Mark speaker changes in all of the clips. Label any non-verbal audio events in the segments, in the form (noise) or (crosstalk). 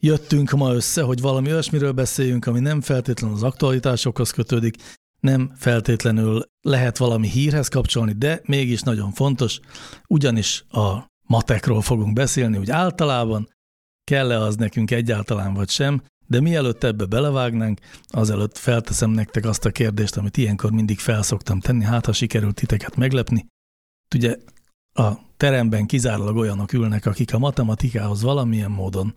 Speaker 1: jöttünk ma össze, hogy valami olyasmiről beszéljünk, ami nem feltétlenül az aktualitásokhoz kötődik, nem feltétlenül lehet valami hírhez kapcsolni, de mégis nagyon fontos, ugyanis a matekról fogunk beszélni, úgy általában, kell-e az nekünk egyáltalán vagy sem, de mielőtt ebbe belevágnánk, azelőtt felteszem nektek azt a kérdést, amit ilyenkor mindig felszoktam tenni, hát ha sikerült titeket meglepni. Ugye a teremben kizárólag olyanok ülnek, akik a matematikához valamilyen módon,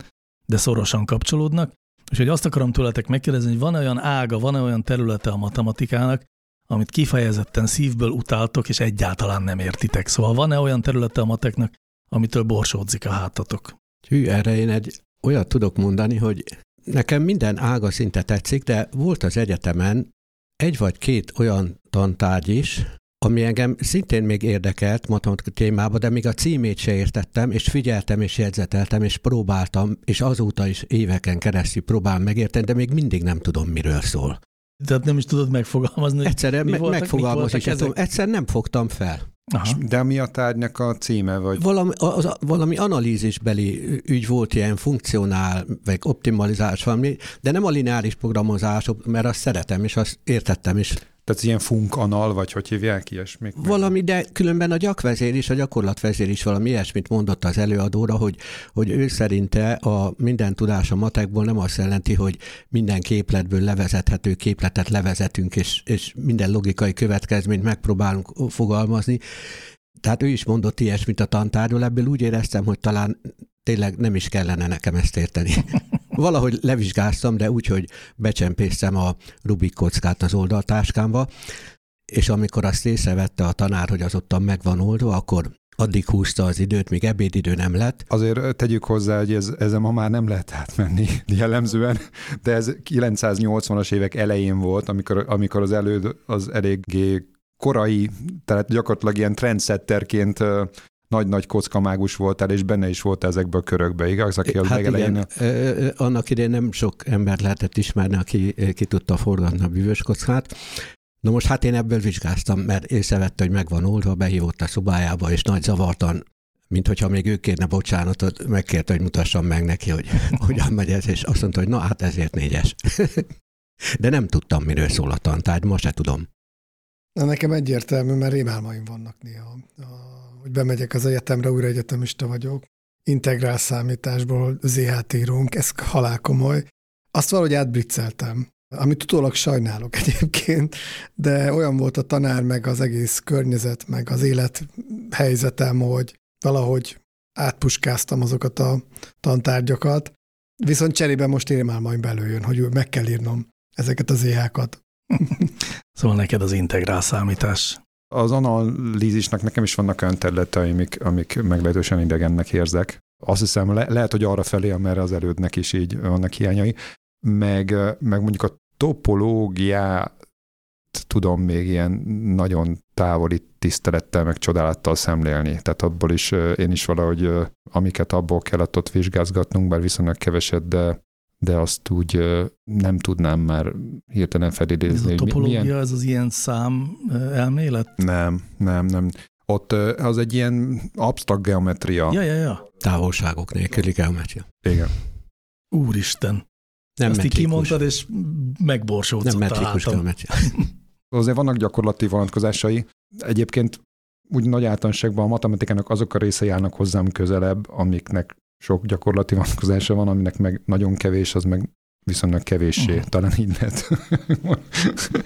Speaker 1: de szorosan kapcsolódnak, és hogy azt akarom tőletek megkérdezni, hogy van olyan ága, van olyan területe a matematikának, amit kifejezetten szívből utáltok, és egyáltalán nem értitek. Szóval van-e olyan területe a mateknak, amitől borsódzik a hátatok?
Speaker 2: Hű, erre én egy olyat tudok mondani, hogy nekem minden ága szinte tetszik, de volt az egyetemen egy vagy két olyan tantárgy is, ami engem szintén még érdekelt matematika témába, de még a címét se értettem, és figyeltem, és jegyzeteltem, és próbáltam, és azóta is éveken keresztül próbálom megérteni, de még mindig nem tudom, miről szól.
Speaker 1: Tehát nem is tudod megfogalmazni,
Speaker 2: Egyszerűen me- megfogalmazni sem tudom. Egyszer nem fogtam fel.
Speaker 3: Aha. De mi a tárgynak a címe? Vagy?
Speaker 2: Valami, az, valami analízisbeli ügy volt, ilyen funkcionál, vagy optimalizás valami, de nem a lineáris programozás, mert azt szeretem, és azt értettem is.
Speaker 3: Tehát ilyen funkanal, vagy hogy hívják ilyesmik?
Speaker 2: Valami, de különben a gyakvezér is, a gyakorlatvezér is valami ilyesmit mondott az előadóra, hogy, hogy ő szerinte a minden tudás a matekból nem azt jelenti, hogy minden képletből levezethető képletet levezetünk, és, és minden logikai következményt megpróbálunk fogalmazni. Tehát ő is mondott ilyesmit a tantárról, ebből úgy éreztem, hogy talán tényleg nem is kellene nekem ezt érteni. (laughs) Valahogy levizsgáztam, de úgy, hogy becsempésztem a Rubik kockát az oldaltáskámba, és amikor azt észrevette a tanár, hogy az ottan meg van oldva, akkor addig húzta az időt, míg ebédidő nem lett.
Speaker 3: Azért tegyük hozzá, hogy ez, ezen ma már nem lehet átmenni (laughs) jellemzően, de ez 980-as évek elején volt, amikor, amikor az elő az eléggé korai, tehát gyakorlatilag ilyen trendsetterként nagy-nagy kockamágus voltál, és benne is volt ezekbe a körökbe, igaz? Aki az
Speaker 2: hát
Speaker 3: legelején...
Speaker 2: igen, annak idején nem sok ember lehetett ismerni, aki ki tudta forgatni a bűvös kockát. Na most hát én ebből vizsgáztam, mert észrevette, hogy megvan oldva, behívott a szobájába, és nagy zavartan mint hogyha még ő kérne bocsánatot, megkérte, hogy mutassam meg neki, hogy (laughs) hogyan megy ez, és azt mondta, hogy na hát ezért négyes. (laughs) De nem tudtam, miről szól a tantárgy, most se tudom.
Speaker 4: Na nekem egyértelmű, mert rémálmaim vannak néha. Hogy bemegyek az egyetemre, újra egyetemista vagyok, integrál számításból ZHT írunk, ez halál komoly. Azt valahogy átbricceltem, amit utólag sajnálok (laughs) egyébként, de olyan volt a tanár, meg az egész környezet, meg az élethelyzetem, hogy valahogy átpuskáztam azokat a tantárgyakat, viszont cserébe most rémálmaim belőjön, hogy meg kell írnom ezeket az éhákat. (laughs)
Speaker 1: Szóval neked az integrál számítás.
Speaker 3: Az analízisnek nekem is vannak olyan területei, amik, amik meglehetősen idegennek érzek. Azt hiszem, le, lehet, hogy arra felé, amerre az elődnek is így vannak hiányai. Meg, meg mondjuk a topológiát tudom még ilyen nagyon távoli tisztelettel, meg csodálattal szemlélni. Tehát abból is én is valahogy, amiket abból kellett ott vizsgázgatnunk, bár viszonylag keveset, de de azt úgy nem tudnám már hirtelen felidézni.
Speaker 1: Ez a topológia, milyen... ez az ilyen szám elmélet?
Speaker 3: Nem, nem, nem. Ott az egy ilyen absztrakt geometria.
Speaker 1: Ja, ja, ja.
Speaker 2: Távolságok nélküli geometria.
Speaker 3: Igen.
Speaker 1: Úristen. Nem Ezt így kimondtad, és megborsódsz.
Speaker 2: Nem metrikus geometria. (laughs)
Speaker 3: Azért vannak gyakorlati vonatkozásai. Egyébként úgy nagy általánosságban a matematikának azok a részei állnak hozzám közelebb, amiknek sok gyakorlati vonatkozása van, aminek meg nagyon kevés, az meg viszonylag kevéssé, uh-huh. talán így lehet.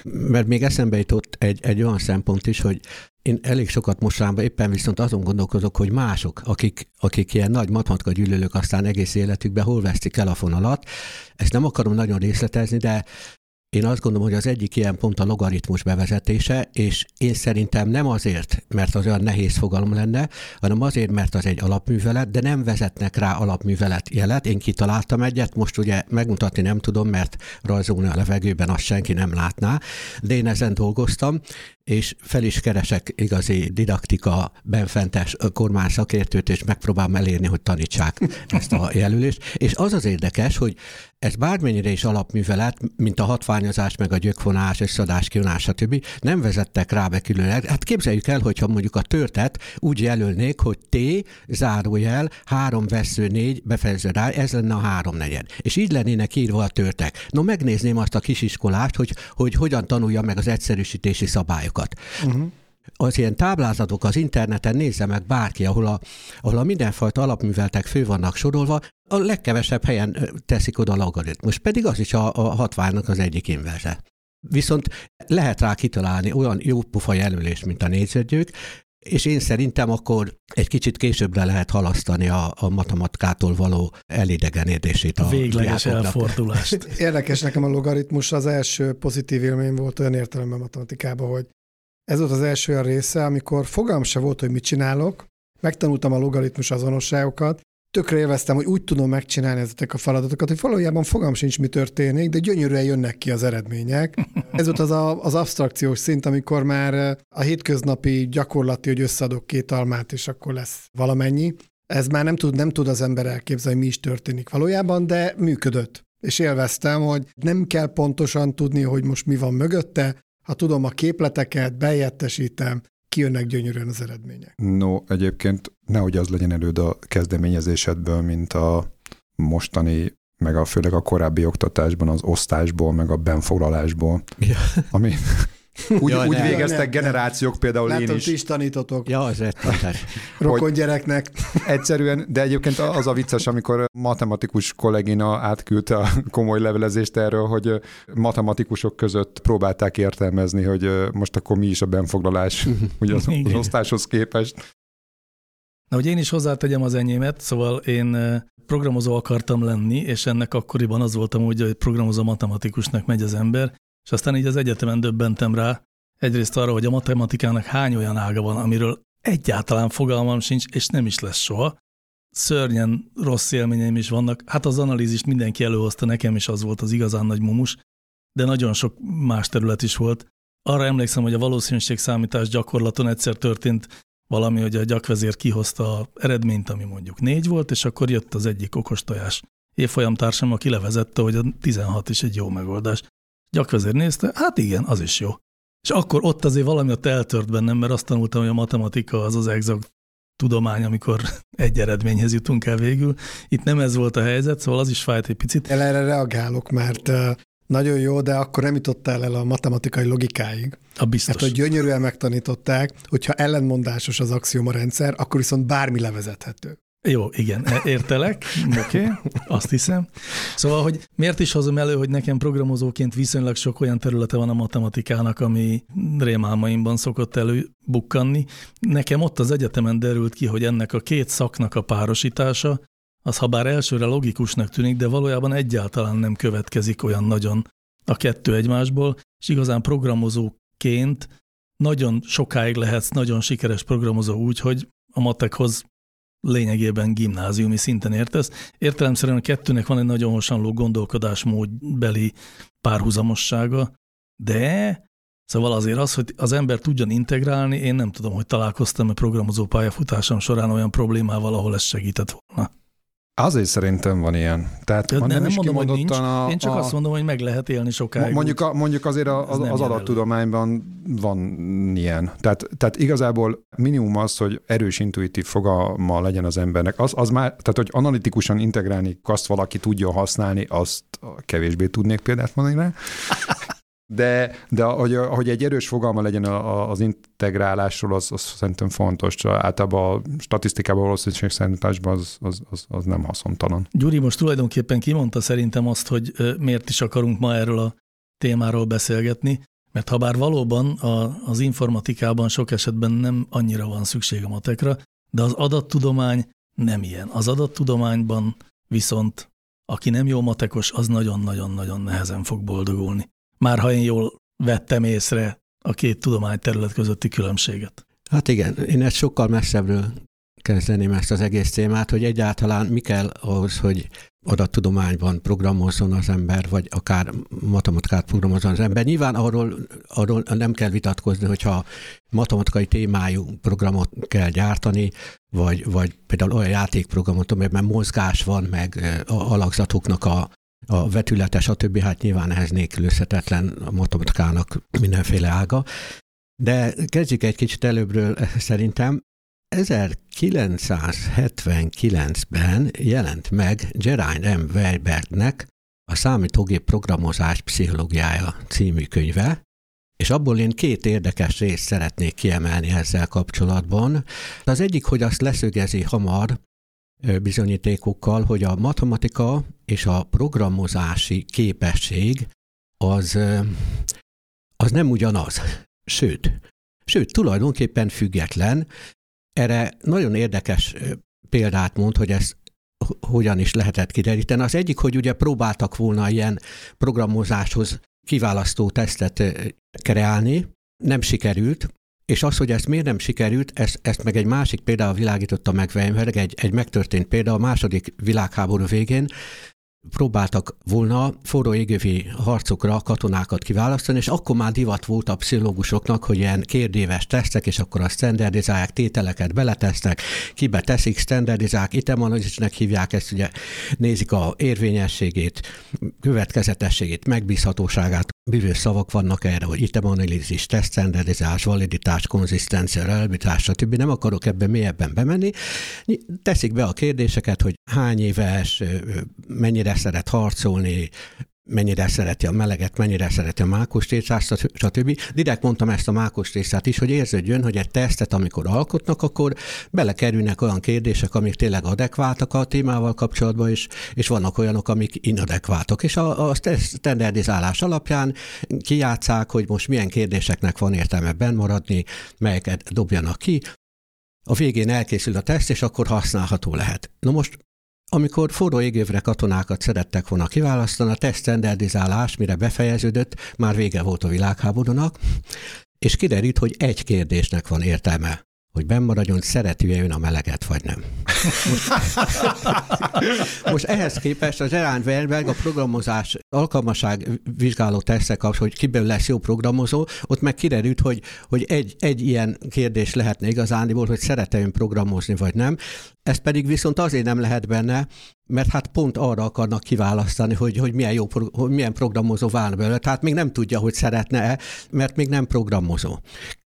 Speaker 3: (laughs)
Speaker 2: Mert még eszembe jutott egy, egy olyan szempont is, hogy én elég sokat mostanában éppen viszont azon gondolkozok, hogy mások, akik, akik ilyen nagy matematika gyűlölők aztán egész életükben hol veszik el a fonalat. Ezt nem akarom nagyon részletezni, de én azt gondolom, hogy az egyik ilyen pont a logaritmus bevezetése, és én szerintem nem azért, mert az olyan nehéz fogalom lenne, hanem azért, mert az egy alapművelet, de nem vezetnek rá alapművelet jelet. Én kitaláltam egyet, most ugye megmutatni nem tudom, mert rajzolni a levegőben azt senki nem látná, de én ezen dolgoztam, és fel is keresek igazi didaktika benfentes kormány szakértőt, és megpróbálom elérni, hogy tanítsák ezt a jelölést. És az az érdekes, hogy ez bármennyire is alapművelet, mint a hatványozás, meg a gyökfonás, összadás, kivonás, stb. nem vezettek rá be külön. Hát képzeljük el, hogyha mondjuk a törtet úgy jelölnék, hogy T, zárójel, három vesző négy, befejező rá, ez lenne a háromnegyed. És így lennének írva a törtek. No, megnézném azt a kisiskolást, hogy, hogy hogyan tanulja meg az egyszerűsítési szabályokat. Uh-huh az ilyen táblázatok az interneten nézze meg bárki, ahol a, ahol a mindenfajta alapműveltek fő vannak sorolva, a legkevesebb helyen teszik oda a logaritmus, pedig az is a, a hatványnak az egyik inverze. Viszont lehet rá kitalálni olyan jó pufa jelölést, mint a négyzetgyők, és én szerintem akkor egy kicsit későbbre lehet halasztani a, a matematikától való elidegenedését. A
Speaker 1: Végleges elfordulást. (laughs)
Speaker 4: Érdekes nekem a logaritmus, az első pozitív élmény volt olyan értelemben matematikában, hogy ez volt az első olyan része, amikor fogalm se volt, hogy mit csinálok, megtanultam a logaritmus azonosságokat, tökre élveztem, hogy úgy tudom megcsinálni ezeket a feladatokat, hogy valójában fogam sincs, mi történik, de gyönyörűen jönnek ki az eredmények. Ez volt az a, az abstrakciós szint, amikor már a hétköznapi gyakorlati, hogy összeadok két almát, és akkor lesz valamennyi. Ez már nem tud, nem tud az ember elképzelni, mi is történik valójában, de működött. És élveztem, hogy nem kell pontosan tudni, hogy most mi van mögötte, ha tudom a képleteket, bejettesítem, kijönnek gyönyörűen az eredmények.
Speaker 3: No, egyébként nehogy az legyen előd a kezdeményezésedből, mint a mostani, meg a főleg a korábbi oktatásban, az osztásból, meg a benfoglalásból, ja. ami úgy, ja, úgy ne, végeztek ne, generációk, ne. például
Speaker 4: Látom,
Speaker 3: én is.
Speaker 4: ti is tanítotok.
Speaker 2: Ja, az. (laughs)
Speaker 4: Rokon gyereknek.
Speaker 3: Egyszerűen, de egyébként az a vicces, amikor matematikus kollégina átküldte a komoly levelezést erről, hogy matematikusok között próbálták értelmezni, hogy most akkor mi is a benfoglalás, (laughs) ugye az, az osztáshoz képest.
Speaker 1: Na, hogy én is hozzátegyem az enyémet, szóval én programozó akartam lenni, és ennek akkoriban az voltam úgy, hogy programozó matematikusnak megy az ember, és aztán így az egyetemen döbbentem rá, egyrészt arra, hogy a matematikának hány olyan ága van, amiről egyáltalán fogalmam sincs, és nem is lesz soha. Szörnyen rossz élményeim is vannak. Hát az analízist mindenki előhozta, nekem is az volt az igazán nagy mumus, de nagyon sok más terület is volt. Arra emlékszem, hogy a valószínűségszámítás gyakorlaton egyszer történt valami, hogy a gyakvezér kihozta a eredményt, ami mondjuk négy volt, és akkor jött az egyik okostojás évfolyamtársam, aki levezette, hogy a 16 is egy jó megoldás. Gyakvezér nézte, hát igen, az is jó. És akkor ott azért valami ott eltört bennem, mert azt tanultam, hogy a matematika az az exakt tudomány, amikor (laughs) egy eredményhez jutunk el végül. Itt nem ez volt a helyzet, szóval az is fájt egy picit.
Speaker 4: El erre reagálok, mert nagyon jó, de akkor nem jutottál el a matematikai logikáig.
Speaker 1: A biztos.
Speaker 4: Hát, hogy gyönyörűen megtanították, hogyha ellenmondásos az axioma rendszer, akkor viszont bármi levezethető.
Speaker 1: Jó, igen, e, értelek, (laughs) oké, okay, azt hiszem. Szóval, hogy miért is hozom elő, hogy nekem programozóként viszonylag sok olyan területe van a matematikának, ami rémálmaimban szokott előbukkanni. Nekem ott az egyetemen derült ki, hogy ennek a két szaknak a párosítása, az ha bár elsőre logikusnak tűnik, de valójában egyáltalán nem következik olyan nagyon a kettő egymásból, és igazán programozóként nagyon sokáig lehetsz nagyon sikeres programozó úgy, hogy a matekhoz lényegében gimnáziumi szinten értesz. Értelemszerűen a kettőnek van egy nagyon hasonló gondolkodásmódbeli párhuzamossága, de szóval azért az, hogy az ember tudjon integrálni, én nem tudom, hogy találkoztam-e programozó pályafutásom során olyan problémával, ahol ez segített volna.
Speaker 3: Azért szerintem van ilyen. Tehát
Speaker 1: nem, nem, nem mondom, hogy nincs. A, Én csak a, azt mondom, hogy meg lehet élni sokáig.
Speaker 3: Mondjuk, a, mondjuk azért a, az, az adattudományban van ilyen. Tehát, tehát igazából minimum az, hogy erős intuitív fogalma legyen az embernek. Az, az már, tehát hogy analitikusan integrálni azt valaki tudja használni, azt kevésbé tudnék példát mondani rá. De, de hogy, hogy egy erős fogalma legyen az integrálásról, az, az szerintem fontos. Általában a statisztikában, valószínűségszámításban az, az, az, az nem haszontalan.
Speaker 1: Gyuri most tulajdonképpen kimondta szerintem azt, hogy miért is akarunk ma erről a témáról beszélgetni, Mert ha bár valóban a, az informatikában sok esetben nem annyira van szükség a matekra, de az adattudomány nem ilyen. Az adattudományban viszont aki nem jó matekos, az nagyon-nagyon-nagyon nehezen fog boldogulni. Már ha én jól vettem észre a két tudományterület közötti különbséget.
Speaker 2: Hát igen, én ezt sokkal messzebbről kezdeném ezt az egész témát, hogy egyáltalán mi kell ahhoz, hogy adattudományban programozzon az ember, vagy akár matematikát programozzon az ember. Nyilván arról, arról nem kell vitatkozni, hogyha matematikai témájú programot kell gyártani, vagy, vagy például olyan játékprogramot, amiben mozgás van, meg a alakzatoknak a, a vetülete, stb. Hát nyilván ehhez nélkülözhetetlen a matematikának mindenféle ága. De kezdjük egy kicsit előbbről szerintem. 1979-ben jelent meg Gerard M. Weibertnek a Számítógép programozás pszichológiája című könyve, és abból én két érdekes részt szeretnék kiemelni ezzel kapcsolatban. Az egyik, hogy azt leszögezi hamar bizonyítékokkal, hogy a matematika és a programozási képesség az, az nem ugyanaz. Sőt, sőt, tulajdonképpen független, erre nagyon érdekes példát mond, hogy ez hogyan is lehetett kideríteni. Az egyik, hogy ugye próbáltak volna ilyen programozáshoz kiválasztó tesztet kreálni, nem sikerült, és az, hogy ez miért nem sikerült, ezt, ezt meg egy másik példával világította meg Weinberg, egy, egy megtörtént példa a második világháború végén, próbáltak volna forró égővi harcokra katonákat kiválasztani, és akkor már divat volt a pszichológusoknak, hogy ilyen kérdéves tesztek, és akkor a standardizálják, tételeket beletesznek, kibe teszik, standardizálják, itemanalyzisnek hívják ezt, ugye nézik a érvényességét, következetességét, megbízhatóságát, bűvő szavak vannak erre, hogy itemanalízis, tesztstandardizás, validitás, konzisztencia, reliabilitás, stb. Nem akarok ebben mélyebben bemenni. Teszik be a kérdéseket, hogy hány éves, mennyire szeret harcolni, mennyire szereti a meleget, mennyire szereti a mákos tésztát, stb. Direkt mondtam ezt a mákos tésztát is, hogy érződjön, hogy egy tesztet, amikor alkotnak, akkor belekerülnek olyan kérdések, amik tényleg adekváltak a témával kapcsolatban, és, és vannak olyanok, amik inadekváltak. És a, a standardizálás alapján kijátszák, hogy most milyen kérdéseknek van értelme benn maradni, melyeket dobjanak ki, a végén elkészül a teszt, és akkor használható lehet. Na most amikor forró égévre katonákat szerettek volna kiválasztani, a teszt standardizálás, mire befejeződött, már vége volt a világháborúnak, és kiderült, hogy egy kérdésnek van értelme hogy bennmaradjon, szereti-e ön a meleget, vagy nem. (laughs) Most, ehhez képest az Gerard Weinberg a programozás alkalmaság vizsgáló tesztek hogy kiből lesz jó programozó, ott meg kiderült, hogy, hogy egy, egy ilyen kérdés lehetne igazániból, hogy szerete ön programozni, vagy nem. Ez pedig viszont azért nem lehet benne, mert hát pont arra akarnak kiválasztani, hogy, hogy milyen jó, hogy milyen programozó válna belőle. Tehát még nem tudja, hogy szeretne-e, mert még nem programozó.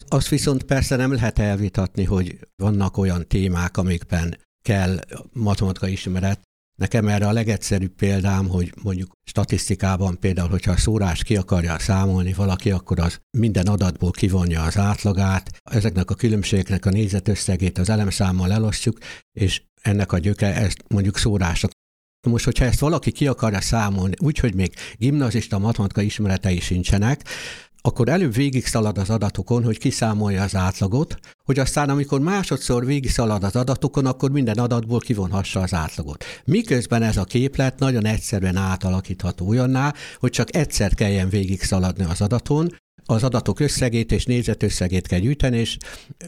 Speaker 2: Azt viszont persze nem lehet elvitatni, hogy vannak olyan témák, amikben kell matematikai ismeret. Nekem erre a legegyszerűbb példám, hogy mondjuk statisztikában például, hogyha a szórás ki akarja számolni valaki, akkor az minden adatból kivonja az átlagát, ezeknek a különbségeknek a nézetösszegét az elemszámmal elosztjuk, és ennek a gyöke ezt mondjuk szórásnak most, hogyha ezt valaki ki akarja számolni, úgyhogy még gimnazista matematika ismeretei sincsenek, akkor előbb végig szalad az adatokon, hogy kiszámolja az átlagot, hogy aztán amikor másodszor végig szalad az adatokon, akkor minden adatból kivonhassa az átlagot. Miközben ez a képlet nagyon egyszerűen átalakítható olyanná, hogy csak egyszer kelljen végig szaladni az adaton, az adatok összegét és nézetösszegét kell gyűjteni, és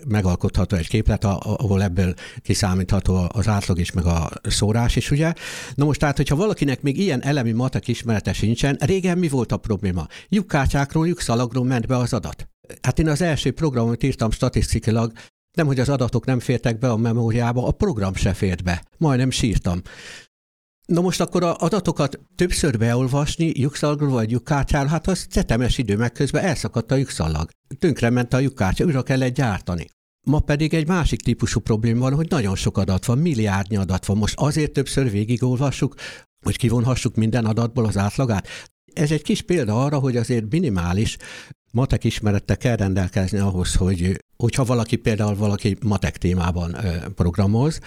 Speaker 2: megalkotható egy képlet, ahol ebből kiszámítható az átlag is, meg a szórás is, ugye? Na most tehát, hogyha valakinek még ilyen elemi matek ismerete sincsen, régen mi volt a probléma? Lyukkártyákról, lyukszalagról ment be az adat. Hát én az első programot írtam statisztikailag, nem, hogy az adatok nem fértek be a memóriába, a program se fért be. Majdnem sírtam. Na most akkor a adatokat többször beolvasni lyukszalagról vagy lyukkártyáról, hát az tetemes idő, meg közben elszakadt a lyukszalag. ment a lyukkártya, újra kellett gyártani. Ma pedig egy másik típusú probléma van, hogy nagyon sok adat van, milliárdnyi adat van. Most azért többször végigolvassuk, hogy kivonhassuk minden adatból az átlagát. Ez egy kis példa arra, hogy azért minimális matek ismerettel kell rendelkezni ahhoz, hogy hogyha valaki például valaki matek témában programoz,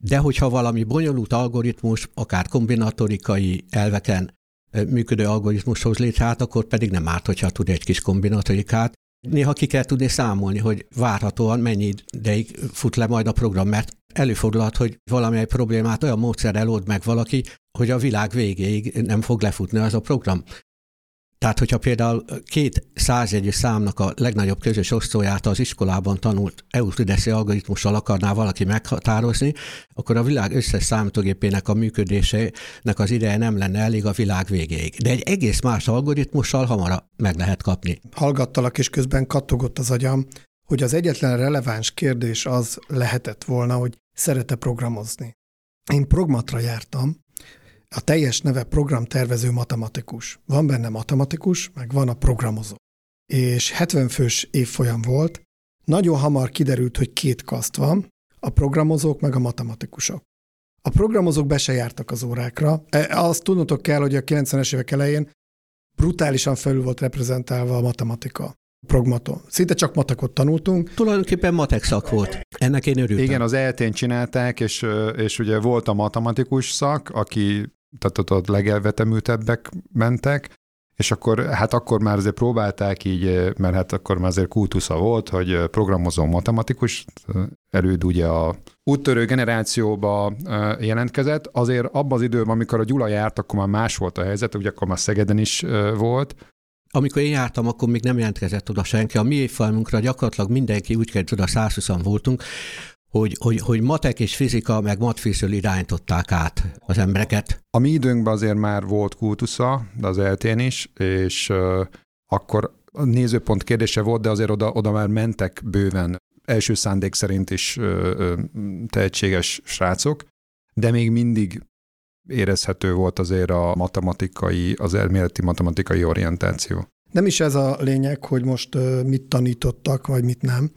Speaker 2: de hogyha valami bonyolult algoritmus, akár kombinatorikai elveken működő algoritmushoz létre, hát akkor pedig nem árt, hogyha tud egy kis kombinatorikát. Néha ki kell tudni számolni, hogy várhatóan mennyi ideig fut le majd a program, mert előfordulhat, hogy valamilyen problémát olyan módszer elold meg valaki, hogy a világ végéig nem fog lefutni az a program. Tehát, hogyha például két százjegyű számnak a legnagyobb közös osztóját az iskolában tanult Euclideszi algoritmussal akarná valaki meghatározni, akkor a világ összes számítógépének a működésének az ideje nem lenne elég a világ végéig. De egy egész más algoritmussal hamar meg lehet kapni.
Speaker 4: Hallgattalak, és közben kattogott az agyam, hogy az egyetlen releváns kérdés az lehetett volna, hogy szerete programozni. Én progmatra jártam, a teljes neve programtervező matematikus. Van benne matematikus, meg van a programozó. És 70 fős évfolyam volt, nagyon hamar kiderült, hogy két kaszt van, a programozók meg a matematikusok. A programozók be se jártak az órákra. E, azt tudnotok kell, hogy a 90-es évek elején brutálisan felül volt reprezentálva a matematika progmaton. Szinte csak matekot tanultunk.
Speaker 2: Tulajdonképpen matek szak volt. Ennek én örültem.
Speaker 3: Igen, az eltén csinálták, és, és ugye volt a matematikus szak, aki tehát ott, ott legelvetemültebbek mentek, és akkor, hát akkor már azért próbálták így, mert hát akkor már azért kultusza volt, hogy programozó matematikus, előd ugye a úttörő generációba jelentkezett, azért abban az időben, amikor a Gyula járt, akkor már más volt a helyzet, ugye akkor már Szegeden is volt,
Speaker 2: amikor én jártam, akkor még nem jelentkezett oda senki. A mi évfolyamunkra gyakorlatilag mindenki úgy kellett, oda 120 voltunk, hogy, hogy, hogy matek és fizika, meg matfizől irányították át az embereket.
Speaker 3: A mi időnkben azért már volt kultusza, de az eltén is, és uh, akkor a nézőpont kérdése volt, de azért oda, oda már mentek bőven első szándék szerint is uh, tehetséges srácok, de még mindig érezhető volt azért a matematikai, az elméleti matematikai orientáció.
Speaker 4: Nem is ez a lényeg, hogy most mit tanítottak, vagy mit nem,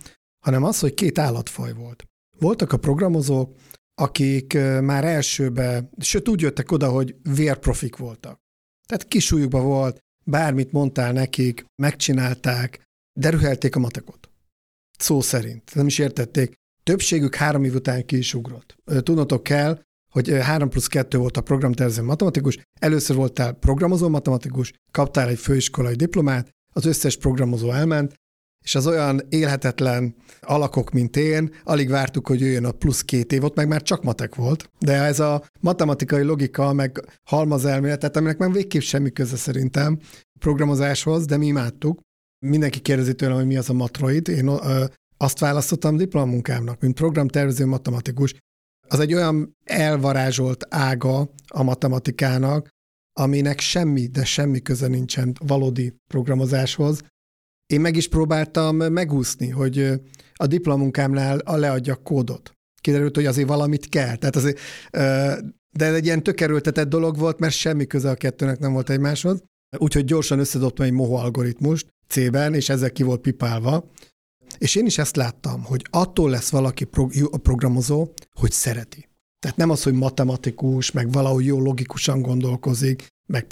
Speaker 4: hanem az, hogy két állatfaj volt. Voltak a programozók, akik már elsőbe, sőt úgy jöttek oda, hogy vérprofik voltak. Tehát kisújukban volt, bármit mondtál nekik, megcsinálták, de rühelték a matekot. Szó szerint. Nem is értették. Többségük három év után ki is ugrott. Tudnotok kell, hogy 3 plusz 2 volt a programtervező matematikus, először voltál programozó matematikus, kaptál egy főiskolai diplomát, az összes programozó elment, és az olyan élhetetlen alakok, mint én, alig vártuk, hogy jöjjön a plusz két év, ott meg már csak matek volt. De ez a matematikai logika, meg halmazelméletet, aminek már végképp semmi köze szerintem programozáshoz, de mi imádtuk. Mindenki kérdezi tőlem, hogy mi az a matroid. Én ö, azt választottam diplomunkámnak, mint programtervező matematikus. Az egy olyan elvarázsolt ága a matematikának, aminek semmi, de semmi köze nincsen valódi programozáshoz, én meg is próbáltam megúszni, hogy a diplomunkámnál leadjak kódot. Kiderült, hogy azért valamit kell. Tehát azért, de egy ilyen tökerültetett dolog volt, mert semmi köze a kettőnek nem volt egymáshoz. Úgyhogy gyorsan összedobtam egy Moho algoritmust C-ben, és ezzel ki volt pipálva. És én is ezt láttam, hogy attól lesz valaki a programozó, hogy szereti. Tehát nem az, hogy matematikus, meg valahogy jó logikusan gondolkozik, meg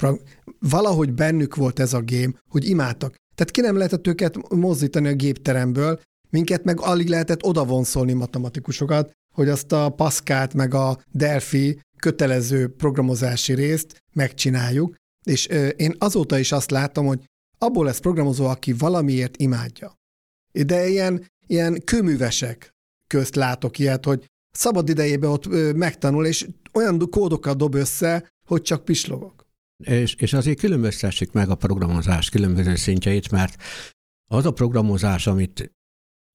Speaker 4: valahogy bennük volt ez a game, hogy imádtak. Tehát ki nem lehetett őket mozdítani a gépteremből, minket meg alig lehetett odavonszolni matematikusokat, hogy azt a Pascalt meg a Delphi kötelező programozási részt megcsináljuk, és én azóta is azt látom, hogy abból lesz programozó, aki valamiért imádja. De ilyen, ilyen kőművesek közt látok ilyet, hogy szabad idejében ott megtanul, és olyan kódokat dob össze, hogy csak pislogok.
Speaker 2: És, és azért különböztessük meg a programozás különböző szintjeit, mert az a programozás, amit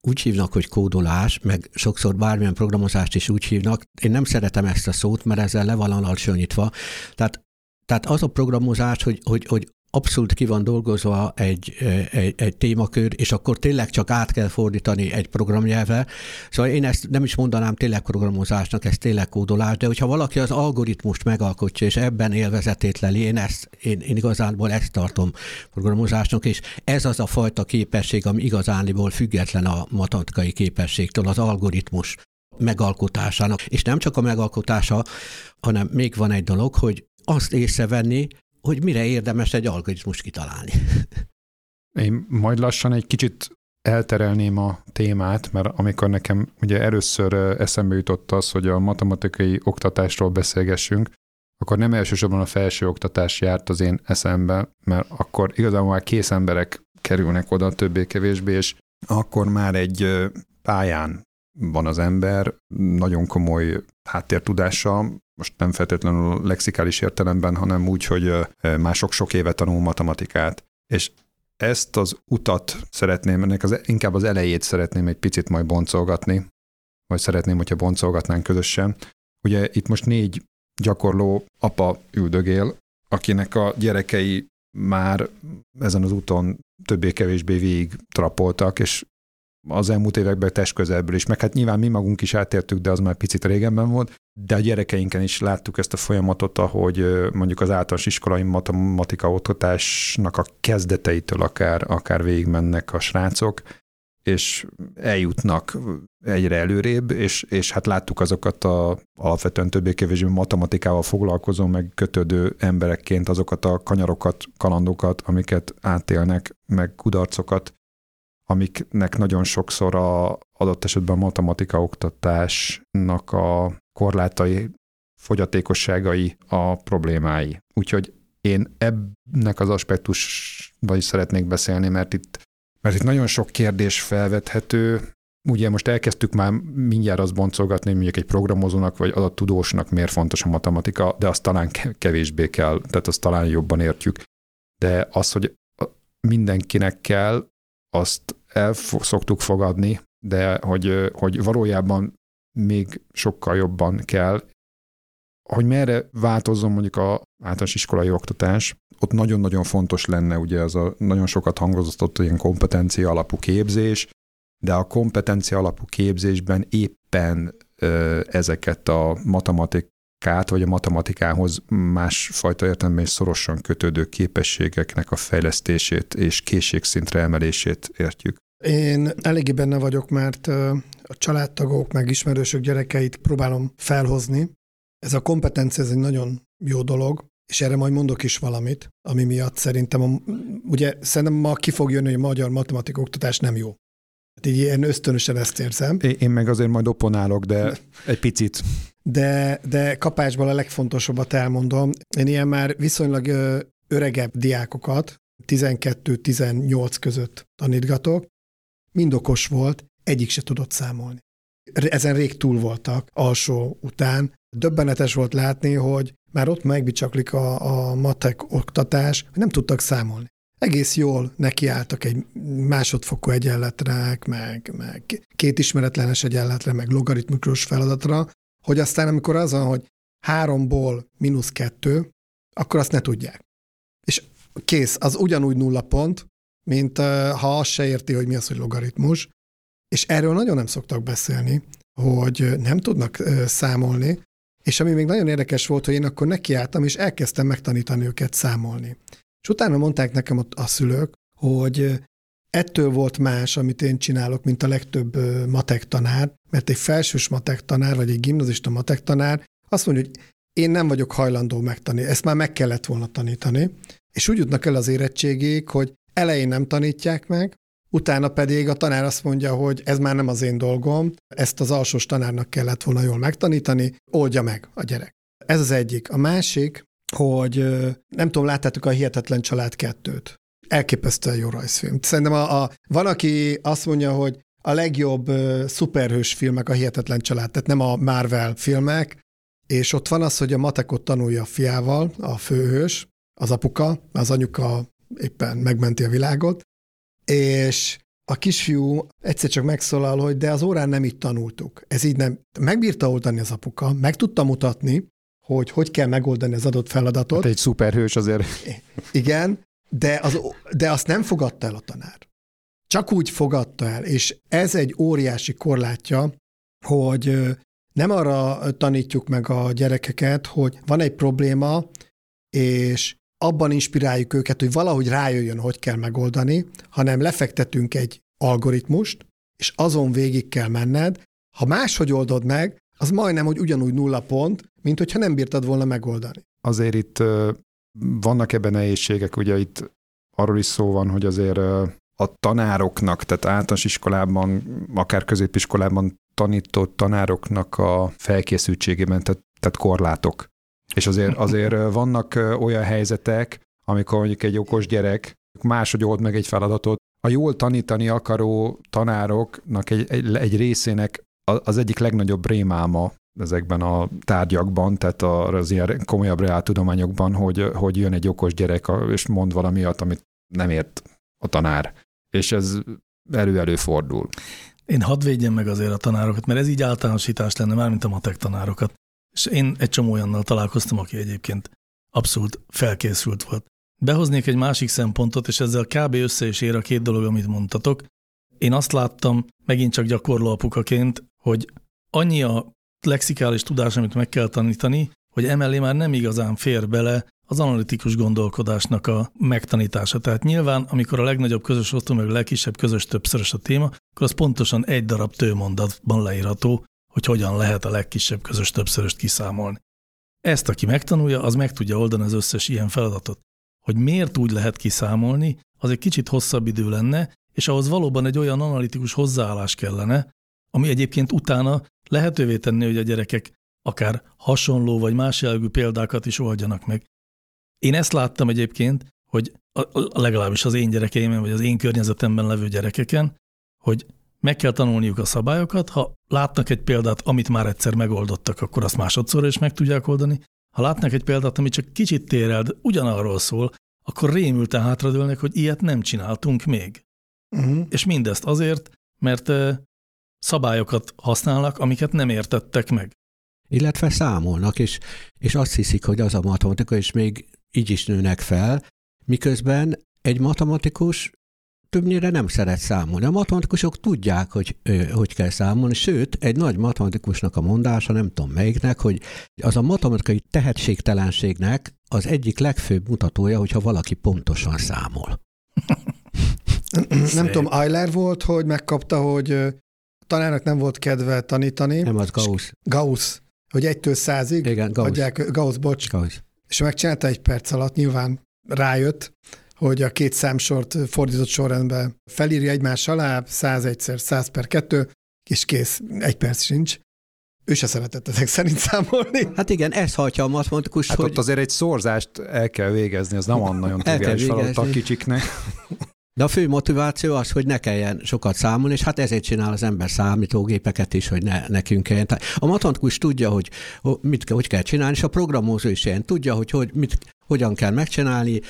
Speaker 2: úgy hívnak, hogy kódolás, meg sokszor bármilyen programozást is úgy hívnak, én nem szeretem ezt a szót, mert ezzel le van alacsonyítva. Tehát, tehát az a programozás, hogy, hogy, hogy abszolút ki van dolgozva egy, egy, egy témakör, és akkor tényleg csak át kell fordítani egy programnyelvre. Szóval én ezt nem is mondanám tényleg programozásnak, ez tényleg kódolás, de hogyha valaki az algoritmust megalkotja, és ebben élvezetét leli, én, ezt, én, én igazából ezt tartom programozásnak, és ez az a fajta képesség, ami igazániból független a matematikai képességtől, az algoritmus megalkotásának. És nem csak a megalkotása, hanem még van egy dolog, hogy azt észrevenni, hogy mire érdemes egy algoritmus kitalálni.
Speaker 3: Én majd lassan egy kicsit elterelném a témát, mert amikor nekem ugye először eszembe jutott az, hogy a matematikai oktatásról beszélgessünk, akkor nem elsősorban a felsőoktatás járt az én eszembe, mert akkor igazából már kész emberek kerülnek oda többé-kevésbé, és akkor már egy pályán van az ember, nagyon komoly háttértudása, most nem feltétlenül lexikális értelemben, hanem úgy, hogy mások sok éve tanul matematikát. És ezt az utat szeretném, ennek az, inkább az elejét szeretném egy picit majd boncolgatni, vagy szeretném, hogyha boncolgatnánk közösen. Ugye itt most négy gyakorló apa üldögél, akinek a gyerekei már ezen az úton többé-kevésbé végig trapoltak, és az elmúlt években test közelből is, meg hát nyilván mi magunk is átértük, de az már picit régenben volt, de a gyerekeinken is láttuk ezt a folyamatot, ahogy mondjuk az általános iskolai matematika oktatásnak a kezdeteitől akár, akár végigmennek a srácok, és eljutnak egyre előrébb, és, és hát láttuk azokat a alapvetően többé-kevésbé matematikával foglalkozó, meg kötődő emberekként azokat a kanyarokat, kalandokat, amiket átélnek, meg kudarcokat, amiknek nagyon sokszor a adott esetben a matematika oktatásnak a korlátai, fogyatékosságai a problémái. Úgyhogy én ennek az aspektusban is szeretnék beszélni, mert itt, mert itt nagyon sok kérdés felvethető. Ugye most elkezdtük már mindjárt azt boncolgatni, hogy mondjuk egy programozónak vagy adattudósnak miért fontos a matematika, de azt talán kevésbé kell, tehát azt talán jobban értjük. De az, hogy mindenkinek kell, azt el szoktuk fogadni, de hogy, hogy valójában még sokkal jobban kell. Hogy merre változzon mondjuk a általános iskolai oktatás, ott nagyon-nagyon fontos lenne ugye az a nagyon sokat hangozott ilyen kompetencia alapú képzés, de a kompetencia alapú képzésben éppen ezeket a matematikát, vagy a matematikához másfajta értelemben is szorosan kötődő képességeknek a fejlesztését és készségszintre emelését értjük.
Speaker 4: Én eléggé benne vagyok, mert a családtagok, meg ismerősök gyerekeit próbálom felhozni. Ez a kompetencia, ez egy nagyon jó dolog, és erre majd mondok is valamit, ami miatt szerintem, a, ugye szerintem ma ki fog jönni, hogy a magyar matematika oktatás nem jó. Hát így ilyen ösztönösen ezt érzem.
Speaker 3: Én meg azért majd oponálok, de egy picit.
Speaker 4: De, de kapásból a legfontosabbat elmondom. Én ilyen már viszonylag öregebb diákokat, 12-18 között tanítgatok, mind okos volt, egyik se tudott számolni. Ezen rég túl voltak alsó után. Döbbenetes volt látni, hogy már ott megbicsaklik a, a matek oktatás, nem tudtak számolni. Egész jól nekiálltak egy másodfokú egyenletre, meg, meg két ismeretlenes egyenletre, meg logaritmikus feladatra, hogy aztán amikor az van, hogy háromból mínusz kettő, akkor azt ne tudják. És kész, az ugyanúgy nulla pont, mint ha azt se érti, hogy mi az, hogy logaritmus. És erről nagyon nem szoktak beszélni, hogy nem tudnak számolni, és ami még nagyon érdekes volt, hogy én akkor nekiálltam, és elkezdtem megtanítani őket számolni. És utána mondták nekem a szülők, hogy ettől volt más, amit én csinálok, mint a legtöbb matek tanár, mert egy felsős matek tanár, vagy egy gimnazista matek tanár azt mondja, hogy én nem vagyok hajlandó megtanítani, ezt már meg kellett volna tanítani, és úgy jutnak el az érettségig, hogy elején nem tanítják meg, utána pedig a tanár azt mondja, hogy ez már nem az én dolgom, ezt az alsós tanárnak kellett volna jól megtanítani, oldja meg a gyerek. Ez az egyik. A másik, hogy nem tudom, láttátok a Hihetetlen Család kettőt. Elképesztően jó rajzfilm. Szerintem a, a, van, aki azt mondja, hogy a legjobb uh, szuperhős filmek a Hihetetlen Család, tehát nem a Marvel filmek, és ott van az, hogy a matekot tanulja a fiával, a főhős, az apuka, az anyuka éppen megmenti a világot, és a kisfiú egyszer csak megszólal, hogy de az órán nem így tanultuk. Ez így nem. Megbírta oldani az apuka, meg tudta mutatni, hogy hogy kell megoldani az adott feladatot.
Speaker 3: Hát egy szuperhős azért.
Speaker 4: Igen, de, az, de azt nem fogadta el a tanár. Csak úgy fogadta el, és ez egy óriási korlátja, hogy nem arra tanítjuk meg a gyerekeket, hogy van egy probléma, és abban inspiráljuk őket, hogy valahogy rájöjjön, hogy kell megoldani, hanem lefektetünk egy algoritmust, és azon végig kell menned. Ha máshogy oldod meg, az majdnem, hogy ugyanúgy nulla pont, mint hogyha nem bírtad volna megoldani.
Speaker 3: Azért itt vannak ebben nehézségek, ugye itt arról is szó van, hogy azért a tanároknak, tehát általános iskolában, akár középiskolában tanított tanároknak a felkészültségében, tehát, tehát korlátok. És azért, azért vannak olyan helyzetek, amikor mondjuk egy okos gyerek máshogy old meg egy feladatot, a jól tanítani akaró tanároknak egy, egy, egy részének az egyik legnagyobb rémáma ezekben a tárgyakban, tehát az ilyen komolyabb reáltudományokban, hogy, hogy jön egy okos gyerek, és mond valamiat, amit nem ért a tanár. És ez elő-elő fordul.
Speaker 1: Én hadd védjem meg azért a tanárokat, mert ez így általánosítás lenne, már mint a matek tanárokat. És én egy csomó olyannal találkoztam, aki egyébként abszolút felkészült volt. Behoznék egy másik szempontot, és ezzel kb. össze is ér a két dolog, amit mondtatok. Én azt láttam, megint csak gyakorló apukaként, hogy annyi a lexikális tudás, amit meg kell tanítani, hogy emellé már nem igazán fér bele az analitikus gondolkodásnak a megtanítása. Tehát nyilván, amikor a legnagyobb közös osztó, meg a legkisebb közös többszörös a téma, akkor az pontosan egy darab tőmondatban leírható, hogy hogyan lehet a legkisebb közös többszöröst kiszámolni. Ezt, aki megtanulja, az meg tudja oldani az összes ilyen feladatot. Hogy miért úgy lehet kiszámolni, az egy kicsit hosszabb idő lenne, és ahhoz valóban egy olyan analitikus hozzáállás kellene, ami egyébként utána lehetővé tenni, hogy a gyerekek akár hasonló vagy más jellegű példákat is oldjanak meg. Én ezt láttam egyébként, hogy a, legalábbis az én gyerekeimen, vagy az én környezetemben levő gyerekeken, hogy meg kell tanulniuk a szabályokat, ha látnak egy példát, amit már egyszer megoldottak, akkor azt másodszor is meg tudják oldani. Ha látnak egy példát, ami csak kicsit tér el, de ugyanarról szól, akkor rémülten hátradőlnek, hogy ilyet nem csináltunk még. Uh-huh. És mindezt azért, mert szabályokat használnak, amiket nem értettek meg.
Speaker 2: Illetve számolnak, és, és azt hiszik, hogy az a matematika, és még így is nőnek fel, miközben egy matematikus többnyire nem szeret számolni. A matematikusok tudják, hogy hogy kell számolni, sőt, egy nagy matematikusnak a mondása, nem tudom melyiknek, hogy az a matematikai tehetségtelenségnek az egyik legfőbb mutatója, hogyha valaki pontosan számol.
Speaker 4: nem tudom, Euler volt, hogy megkapta, hogy tanárnak nem volt kedve tanítani.
Speaker 2: Nem, az Gauss.
Speaker 4: Gauss, hogy egytől százig
Speaker 2: Igen, Gauss.
Speaker 4: adják, Gauss, bocs.
Speaker 2: Gauss.
Speaker 4: És megcsinálta egy perc alatt, nyilván rájött, hogy a két számsort fordított sorrendben felírja egymás alá, 101-szer 100 per 2, és kész, egy perc sincs. Ő se szeretett ezek szerint számolni.
Speaker 2: Hát igen, ez hagyja a matematikus,
Speaker 3: hát
Speaker 2: hogy...
Speaker 3: ott azért egy szorzást el kell végezni, ez nem olyan nagyon triviális feladat a kicsiknek. (laughs)
Speaker 2: De a fő motiváció az, hogy ne kelljen sokat számolni, és hát ezért csinál az ember számítógépeket is, hogy ne, nekünk kelljen. A matematikus tudja, hogy mit, hogy kell csinálni, és a programozó is ilyen tudja, hogy, hogy mit, hogyan kell megcsinálni,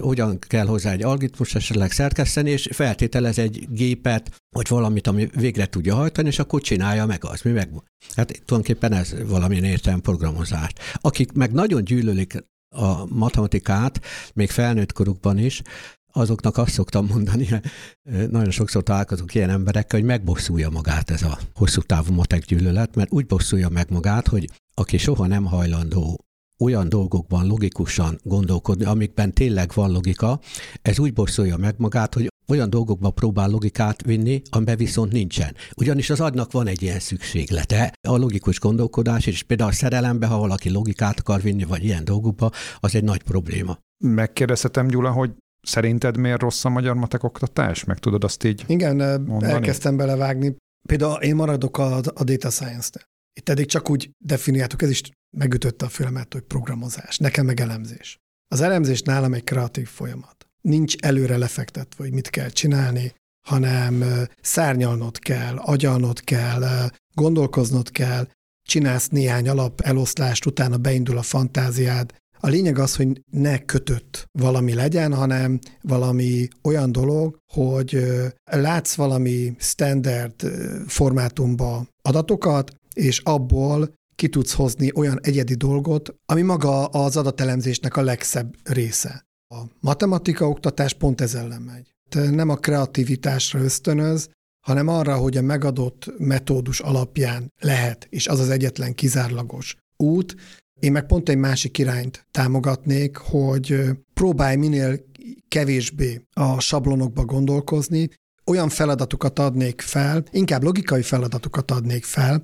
Speaker 2: hogyan kell hozzá egy algoritmus esetleg szerkeszteni, és feltételez egy gépet, vagy valamit, ami végre tudja hajtani, és akkor csinálja meg az. Mi meg, hát tulajdonképpen ez valamilyen értelem programozást. Akik meg nagyon gyűlölik a matematikát, még felnőtt korukban is, azoknak azt szoktam mondani, (laughs) nagyon sokszor találkozok ilyen emberekkel, hogy megbosszulja magát ez a hosszú távú matek gyűlölet, mert úgy bosszulja meg magát, hogy aki soha nem hajlandó olyan dolgokban logikusan gondolkodni, amikben tényleg van logika, ez úgy bosszolja meg magát, hogy olyan dolgokba próbál logikát vinni, amiben viszont nincsen. Ugyanis az agynak van egy ilyen szükséglete. A logikus gondolkodás, és például a szerelembe, ha valaki logikát akar vinni, vagy ilyen dolgokba, az egy nagy probléma.
Speaker 3: Megkérdezhetem, Gyula, hogy Szerinted miért rossz a magyar matek oktatás? Meg tudod azt így
Speaker 4: Igen,
Speaker 3: mondani?
Speaker 4: elkezdtem belevágni. Például én maradok a, a data science-nél. Itt eddig csak úgy definiáltuk, ez is megütötte a fülemet, hogy programozás, nekem meg elemzés. Az elemzés nálam egy kreatív folyamat. Nincs előre lefektetve, hogy mit kell csinálni, hanem szárnyalnod kell, agyalnod kell, gondolkoznod kell, csinálsz néhány alap eloszlást, utána beindul a fantáziád, a lényeg az, hogy ne kötött valami legyen, hanem valami olyan dolog, hogy látsz valami standard formátumba adatokat, és abból ki tudsz hozni olyan egyedi dolgot, ami maga az adatelemzésnek a legszebb része. A matematika oktatás pont ez ellen megy. Nem a kreativitásra ösztönöz, hanem arra, hogy a megadott metódus alapján lehet, és az az egyetlen kizárlagos út, én meg pont egy másik irányt támogatnék, hogy próbálj minél kevésbé a sablonokba gondolkozni, olyan feladatokat adnék fel, inkább logikai feladatokat adnék fel,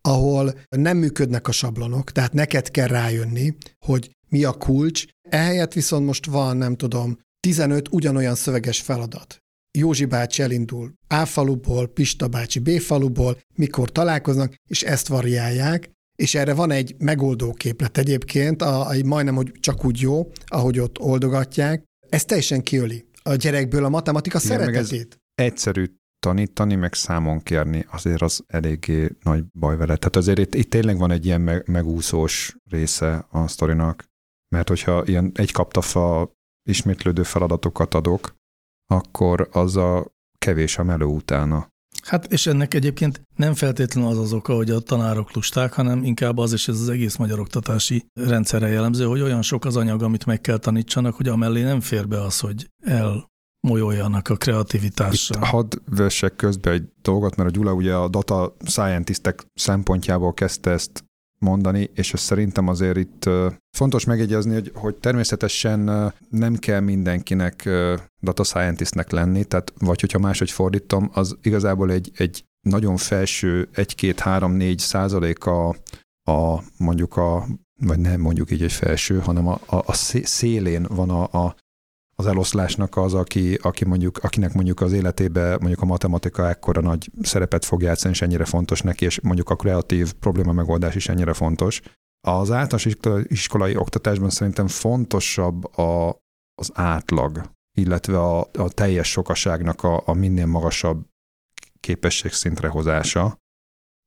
Speaker 4: ahol nem működnek a sablonok, tehát neked kell rájönni, hogy mi a kulcs. Ehelyett viszont most van, nem tudom, 15 ugyanolyan szöveges feladat. Józsi bácsi elindul A faluból, Pista bácsi B faluból, mikor találkoznak, és ezt variálják, és erre van egy megoldó képlet egyébként, a, a, majdnem, hogy csak úgy jó, ahogy ott oldogatják. Ez teljesen kiöli a gyerekből a matematika Igen, szeretetét.
Speaker 3: Egyszerű tanítani, meg számon kérni, azért az eléggé nagy baj vele. Tehát azért itt, itt tényleg van egy ilyen meg, megúszós része a sztorinak, mert hogyha ilyen egy kaptafa ismétlődő feladatokat adok, akkor az a kevés a melő utána.
Speaker 1: Hát és ennek egyébként nem feltétlenül az az oka, hogy a tanárok lusták, hanem inkább az, és ez az egész magyar oktatási rendszerre jellemző, hogy olyan sok az anyag, amit meg kell tanítsanak, hogy amellé nem fér be az, hogy el molyoljanak a kreativitással.
Speaker 3: Itt hadd vessek közbe egy dolgot, mert a Gyula ugye a data scientistek szempontjából kezdte ezt mondani, és ez szerintem azért itt fontos megjegyezni, hogy, hogy természetesen nem kell mindenkinek data scientistnek lenni, tehát vagy hogyha máshogy fordítom, az igazából egy, egy nagyon felső 1-2-3-4 százaléka a mondjuk a, vagy nem mondjuk így egy felső, hanem a, a, a szélén van a, a az eloszlásnak az, aki, aki mondjuk, akinek mondjuk az életébe mondjuk a matematika ekkora nagy szerepet fog játszani, és ennyire fontos neki, és mondjuk a kreatív probléma megoldás is ennyire fontos. Az általános iskolai oktatásban szerintem fontosabb a, az átlag, illetve a, a teljes sokaságnak a, a minél magasabb képességszintre hozása.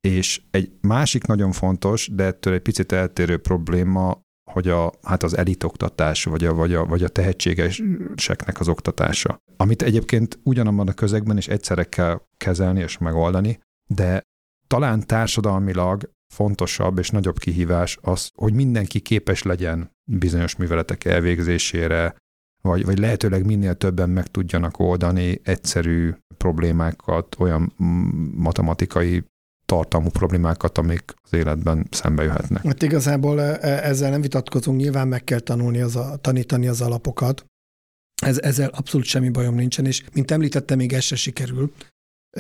Speaker 3: És egy másik nagyon fontos, de ettől egy picit eltérő probléma hogy a, hát az elitoktatás, vagy a, vagy, a, vagy a tehetségeseknek az oktatása. Amit egyébként ugyanabban a közegben is egyszerre kell kezelni és megoldani, de talán társadalmilag fontosabb és nagyobb kihívás az, hogy mindenki képes legyen bizonyos műveletek elvégzésére, vagy, vagy lehetőleg minél többen meg tudjanak oldani egyszerű problémákat, olyan matematikai tartalmú problémákat, amik az életben szembe jöhetnek.
Speaker 4: Hát igazából e, e, ezzel nem vitatkozunk, nyilván meg kell tanulni, az a, tanítani az alapokat. Ez, ezzel abszolút semmi bajom nincsen, és mint említettem, még ez se sikerül.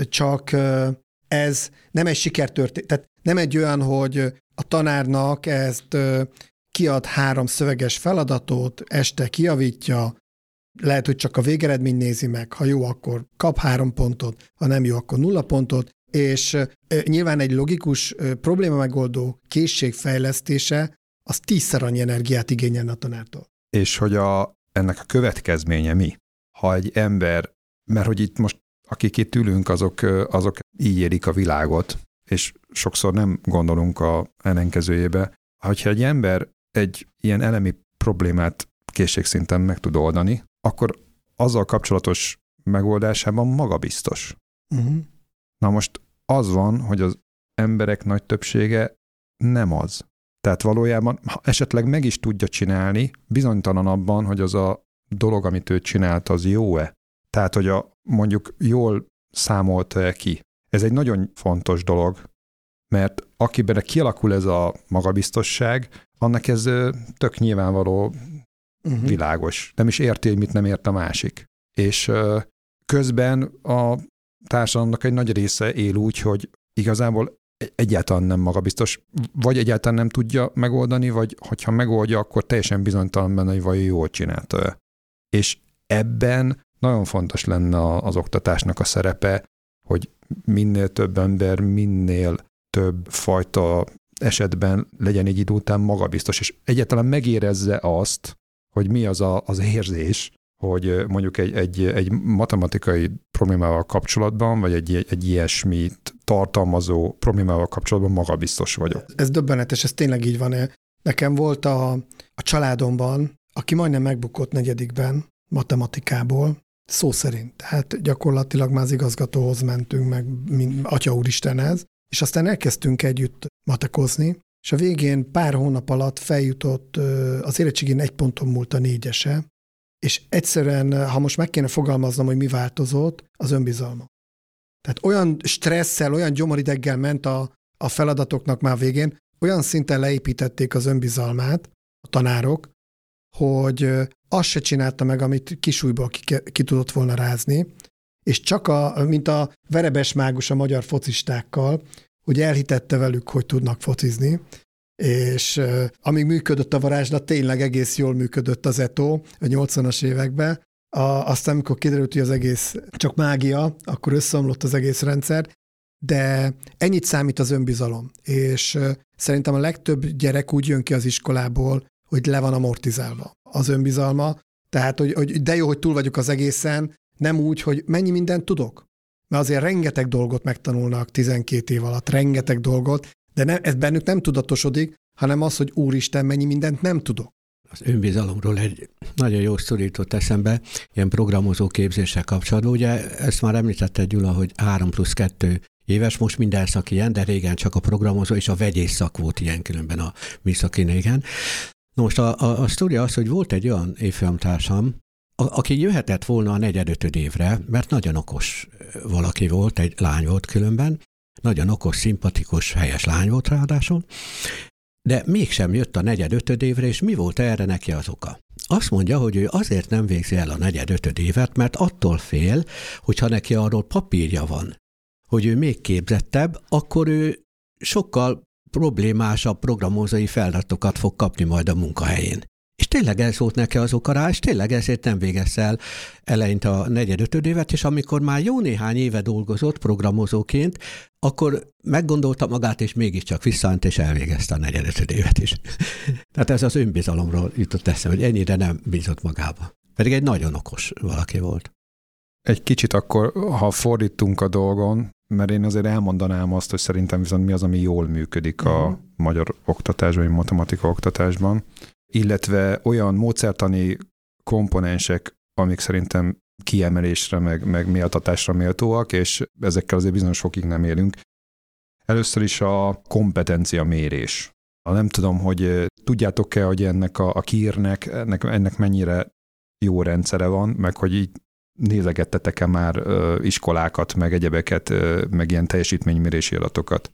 Speaker 4: Csak e, ez nem egy sikertörténet, tehát nem egy olyan, hogy a tanárnak ezt kiad három szöveges feladatot, este kiavítja, lehet, hogy csak a végeredmény nézi meg, ha jó, akkor kap három pontot, ha nem jó, akkor nulla pontot, és nyilván egy logikus probléma megoldó készség fejlesztése az tízszer annyi energiát igényelne a tanártól.
Speaker 3: És hogy a, ennek a következménye mi? Ha egy ember, mert hogy itt most akik itt ülünk, azok, azok így élik a világot, és sokszor nem gondolunk a ellenkezőjébe. Hogyha egy ember egy ilyen elemi problémát készségszinten meg tud oldani, akkor azzal kapcsolatos megoldásában magabiztos. Uh-huh. Na most az van, hogy az emberek nagy többsége nem az. Tehát valójában, ha esetleg meg is tudja csinálni, bizonytalan abban, hogy az a dolog, amit ő csinált, az jó-e. Tehát, hogy a, mondjuk jól számolta-e ki. Ez egy nagyon fontos dolog, mert akiben kialakul ez a magabiztosság, annak ez tök nyilvánvaló, uh-huh. világos. Nem is érti, hogy mit nem ért a másik. És közben a társadalomnak egy nagy része él úgy, hogy igazából egyáltalán nem magabiztos, vagy egyáltalán nem tudja megoldani, vagy hogyha megoldja, akkor teljesen bizonytalan benne, hogy vajon jól csinálta. És ebben nagyon fontos lenne az oktatásnak a szerepe, hogy minél több ember, minél több fajta esetben legyen egy idő után magabiztos, és egyáltalán megérezze azt, hogy mi az a, az érzés, hogy mondjuk egy, egy, egy matematikai problémával kapcsolatban, vagy egy, egy ilyesmit tartalmazó problémával kapcsolatban magabiztos vagyok.
Speaker 4: Ez döbbenetes, ez tényleg így van. Nekem volt a, a családomban, aki majdnem megbukott negyedikben matematikából, szó szerint. Tehát gyakorlatilag már az igazgatóhoz mentünk, meg Atya Úristenhez, és aztán elkezdtünk együtt matekozni, és a végén pár hónap alatt feljutott, az érettségén egy ponton múlt a négyese, és egyszerűen, ha most meg kéne fogalmaznom, hogy mi változott, az önbizalma. Tehát olyan stresszel, olyan gyomorideggel ment a, a feladatoknak már végén, olyan szinten leépítették az önbizalmát a tanárok, hogy azt se csinálta meg, amit kisújból ki, ki tudott volna rázni, és csak a, mint a verebes mágus a magyar focistákkal, hogy elhitette velük, hogy tudnak focizni, és amíg működött a varázslat, tényleg egész jól működött az ETO a 80-as években, a, aztán, amikor kiderült, hogy az egész csak mágia, akkor összeomlott az egész rendszer, de ennyit számít az önbizalom, és szerintem a legtöbb gyerek úgy jön ki az iskolából, hogy le van amortizálva az önbizalma, tehát, hogy, hogy de jó, hogy túl vagyok az egészen, nem úgy, hogy mennyi mindent tudok. Mert azért rengeteg dolgot megtanulnak 12 év alatt, rengeteg dolgot, de ne, ez bennük nem tudatosodik, hanem az, hogy úristen, mennyi mindent nem tudok.
Speaker 2: Az önbizalomról egy nagyon jó sztori jutott eszembe, ilyen programozó képzéssel kapcsolatban. Ugye ezt már említette Gyula, hogy 3 plusz 2 éves, most minden szak ilyen, de régen csak a programozó és a vegyész szak volt ilyen különben a régen. Na most a, a, a sztori az, hogy volt egy olyan évfolyamtársam, aki jöhetett volna a negyedötöd évre, mert nagyon okos valaki volt, egy lány volt különben, nagyon okos, szimpatikus, helyes lány volt ráadásul, de mégsem jött a negyed ötöd évre, és mi volt erre neki az oka? Azt mondja, hogy ő azért nem végzi el a negyed ötöd évet, mert attól fél, hogyha neki arról papírja van, hogy ő még képzettebb, akkor ő sokkal problémásabb programozói feladatokat fog kapni majd a munkahelyén. Tényleg volt neki az oka rá, és tényleg ezért nem végez el eleinte a negyed évet, és amikor már jó néhány éve dolgozott programozóként, akkor meggondolta magát, és mégiscsak visszaánt, és elvégezte a negyed évet is. (laughs) Tehát ez az önbizalomról jutott eszem, hogy ennyire nem bízott magába. Pedig egy nagyon okos valaki volt.
Speaker 3: Egy kicsit akkor, ha fordítunk a dolgon, mert én azért elmondanám azt, hogy szerintem viszont mi az, ami jól működik a uh-huh. magyar oktatásban, vagy matematika oktatásban, illetve olyan módszertani komponensek, amik szerintem kiemelésre, meg, meg méltatásra méltóak, és ezekkel azért bizonyos fokig nem élünk. Először is a kompetencia mérés. Nem tudom, hogy tudjátok-e, hogy ennek a, a kírnek, ennek, ennek mennyire jó rendszere van, meg hogy így nézegettetek-e már ö, iskolákat, meg egyebeket, ö, meg ilyen teljesítménymérési adatokat?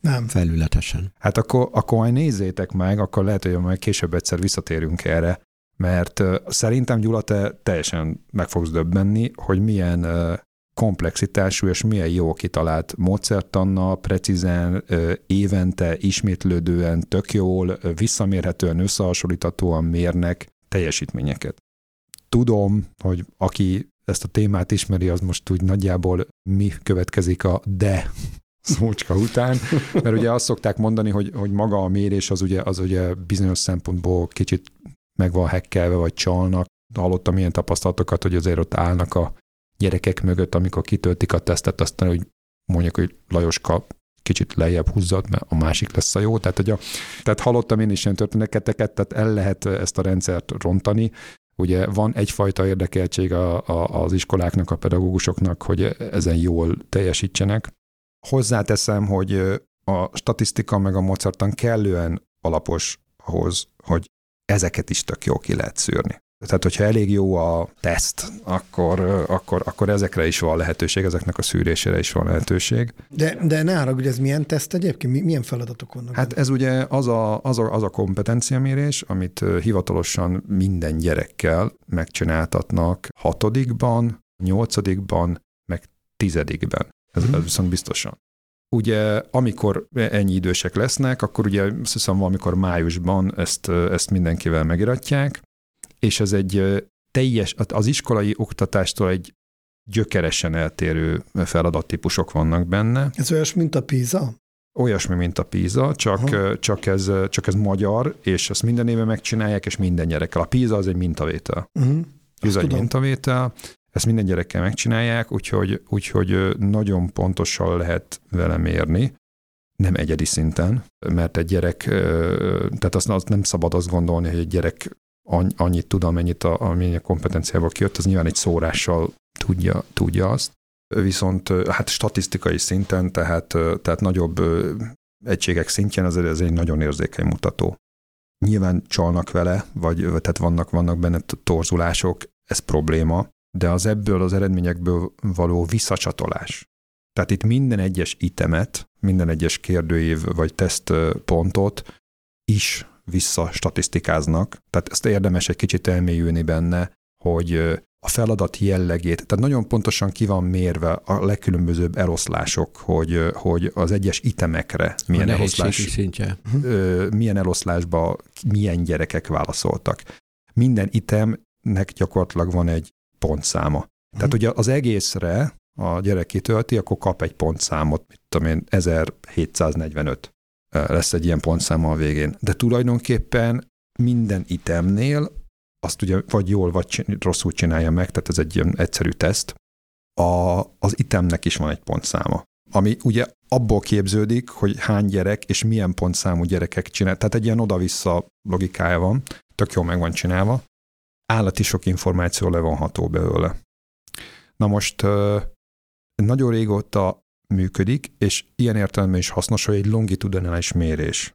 Speaker 2: Nem. Felületesen.
Speaker 3: Hát akkor, akkor majd nézzétek meg, akkor lehet, hogy majd később egyszer visszatérünk erre, mert szerintem Gyula, te teljesen meg fogsz döbbenni, hogy milyen komplexitású és milyen jó kitalált módszertanna, precízen, évente, ismétlődően, tök jól, visszamérhetően, összehasonlíthatóan mérnek teljesítményeket. Tudom, hogy aki ezt a témát ismeri, az most úgy nagyjából mi következik a de szócska után, mert ugye azt szokták mondani, hogy, hogy maga a mérés az ugye, az ugye bizonyos szempontból kicsit meg van hekkelve, vagy csalnak. Hallottam ilyen tapasztalatokat, hogy azért ott állnak a gyerekek mögött, amikor kitöltik a tesztet, aztán, hogy mondjuk, hogy Lajoska kicsit lejjebb húzzad, mert a másik lesz a jó. Tehát, hogy a, tehát hallottam én is ilyen történeteket, tehát el lehet ezt a rendszert rontani, Ugye van egyfajta érdekeltség a, a, az iskoláknak, a pedagógusoknak, hogy ezen jól teljesítsenek. Hozzáteszem, hogy a statisztika meg a mozartan kellően alapos ahhoz, hogy ezeket is tök jó ki lehet szűrni. Tehát, hogyha elég jó a teszt, akkor, akkor, akkor ezekre is van lehetőség, ezeknek a szűrésére is van lehetőség.
Speaker 4: De, de ne hogy ez milyen teszt egyébként? Milyen feladatok vannak?
Speaker 3: Hát ez ugye az a, az a, az a kompetenciamérés, amit hivatalosan minden gyerekkel megcsináltatnak hatodikban, nyolcadikban, meg tizedikben. Ez, hmm. ez viszont biztosan. Ugye, amikor ennyi idősek lesznek, akkor ugye azt hiszem valamikor májusban ezt, ezt mindenkivel megiratják, és ez egy teljes, az iskolai oktatástól egy gyökeresen eltérő feladattípusok vannak benne.
Speaker 4: Ez olyas, mint a PISA?
Speaker 3: Olyasmi, mint a PISA, csak, csak, ez, csak ez magyar, és ezt minden éve megcsinálják, és minden gyerekkel. A PISA az egy mintavétel. Uh-huh. Ez egy mintavétel, ezt minden gyerekkel megcsinálják, úgyhogy, úgyhogy nagyon pontosan lehet vele mérni, nem egyedi szinten, mert egy gyerek, tehát azt, azt nem szabad azt gondolni, hogy egy gyerek annyit tud, amennyit a, amennyi a kompetenciából kijött, az nyilván egy szórással tudja, tudja azt. Viszont hát statisztikai szinten, tehát, tehát nagyobb egységek szintjén azért ez egy nagyon érzékeny mutató. Nyilván csalnak vele, vagy tehát vannak, vannak benne torzulások, ez probléma, de az ebből az eredményekből való visszacsatolás. Tehát itt minden egyes itemet, minden egyes kérdőív vagy tesztpontot is vissza statisztikáznak, tehát ezt érdemes egy kicsit elmélyülni benne, hogy a feladat jellegét, tehát nagyon pontosan ki van mérve a legkülönbözőbb eloszlások, hogy, hogy az egyes itemekre milyen eloszlás,
Speaker 2: szintje.
Speaker 3: milyen eloszlásba milyen gyerekek válaszoltak. Minden itemnek gyakorlatilag van egy pontszáma. Tehát ugye az egészre a gyerek kitölti, akkor kap egy pontszámot, mit tudom én, 1745 lesz egy ilyen pontszáma a végén. De tulajdonképpen minden itemnél azt ugye vagy jól, vagy rosszul csinálja meg, tehát ez egy ilyen egyszerű teszt, a, az itemnek is van egy pontszáma ami ugye abból képződik, hogy hány gyerek és milyen pontszámú gyerekek csinál. Tehát egy ilyen oda-vissza logikája van, tök jól meg van csinálva. Állati sok információ levonható belőle. Na most nagyon régóta működik, és ilyen értelemben is hasznos, hogy egy longitudinális mérés.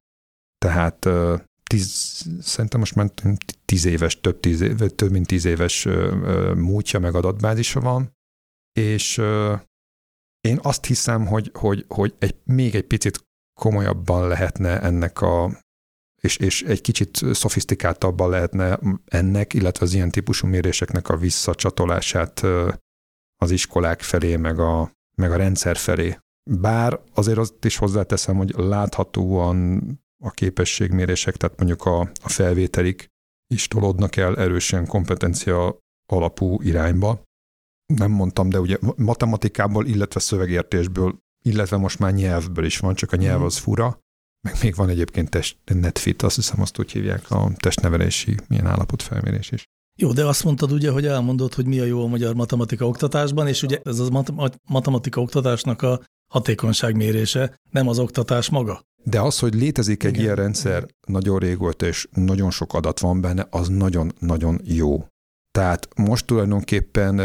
Speaker 3: Tehát tíz, szerintem most már tíz éves, több, tíz éve, több mint tíz éves múltja meg adatbázisa van, és én azt hiszem, hogy, hogy, hogy egy, még egy picit komolyabban lehetne ennek a, és, és egy kicsit szofisztikáltabban lehetne ennek, illetve az ilyen típusú méréseknek a visszacsatolását az iskolák felé, meg a, meg a rendszer felé. Bár azért azt is hozzáteszem, hogy láthatóan a képességmérések, tehát mondjuk a, a felvételik is tolódnak el erősen kompetencia alapú irányba, nem mondtam, de ugye matematikából, illetve szövegértésből, illetve most már nyelvből is van, csak a nyelv mhm. az fura, meg még van egyébként test, netfit, azt hiszem azt úgy hívják, a testnevelési milyen állapotfelmérés is.
Speaker 1: Jó, de azt mondtad ugye, hogy elmondod, hogy mi a jó a magyar matematika oktatásban, és ugye ez a matematika oktatásnak a hatékonyságmérése, nem az oktatás maga.
Speaker 3: De az, hogy létezik egy Igen. ilyen rendszer nagyon régóta, és nagyon sok adat van benne, az nagyon-nagyon jó. Tehát most tulajdonképpen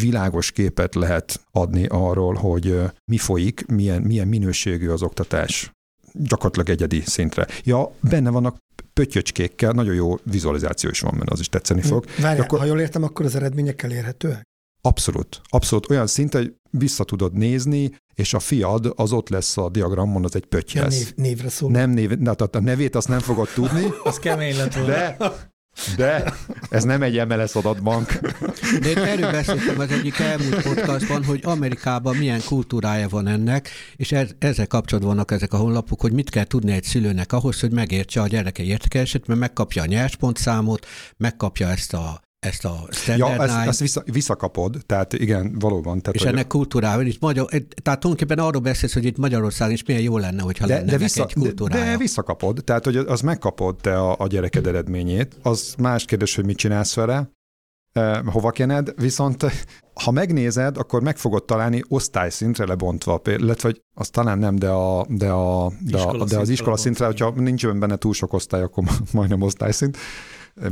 Speaker 3: világos képet lehet adni arról, hogy mi folyik, milyen, milyen minőségű az oktatás gyakorlatilag egyedi szintre. Ja, benne vannak pöttyöcskékkel, nagyon jó vizualizáció is van benne, az is tetszeni fog.
Speaker 4: Várjál, akkor... ha jól értem, akkor az eredmények elérhetőek?
Speaker 3: Abszolút. Abszolút olyan szint, hogy vissza tudod nézni, és a fiad az ott lesz a diagramon, az egy pötty
Speaker 4: ja, név, névre szól.
Speaker 3: Nem név, na, a nevét azt nem fogod tudni. (laughs)
Speaker 1: az kemény lett volna.
Speaker 3: De de ez nem egy MLS adatbank.
Speaker 2: De én erről beszéltem az egyik elmúlt podcastban, hogy Amerikában milyen kultúrája van ennek, és ez, ezzel kapcsolatban vannak ezek a honlapok, hogy mit kell tudni egy szülőnek ahhoz, hogy megértse a gyereke értékelését, mert megkapja a nyerspontszámot, megkapja ezt a ezt a
Speaker 3: standard ja, ezt, ezt vissza, visszakapod, tehát igen, valóban. Tehát,
Speaker 2: és hogy... ennek kultúrával is magyar, tehát tulajdonképpen arról beszélsz, hogy itt Magyarországon is milyen jó lenne, hogyha de, lenne de vissza, egy kultúrája.
Speaker 3: De, de visszakapod, tehát hogy az megkapod te a, a gyereked eredményét, az más kérdés, hogy mit csinálsz vele, eh, hova kened, viszont (laughs) ha megnézed, akkor meg fogod találni osztályszintre lebontva, illetve vagy azt talán nem, de, a, de, a, de, a, de az iskola szintre, hogyha nincs benne túl sok osztály, akkor (laughs) majdnem osztályszint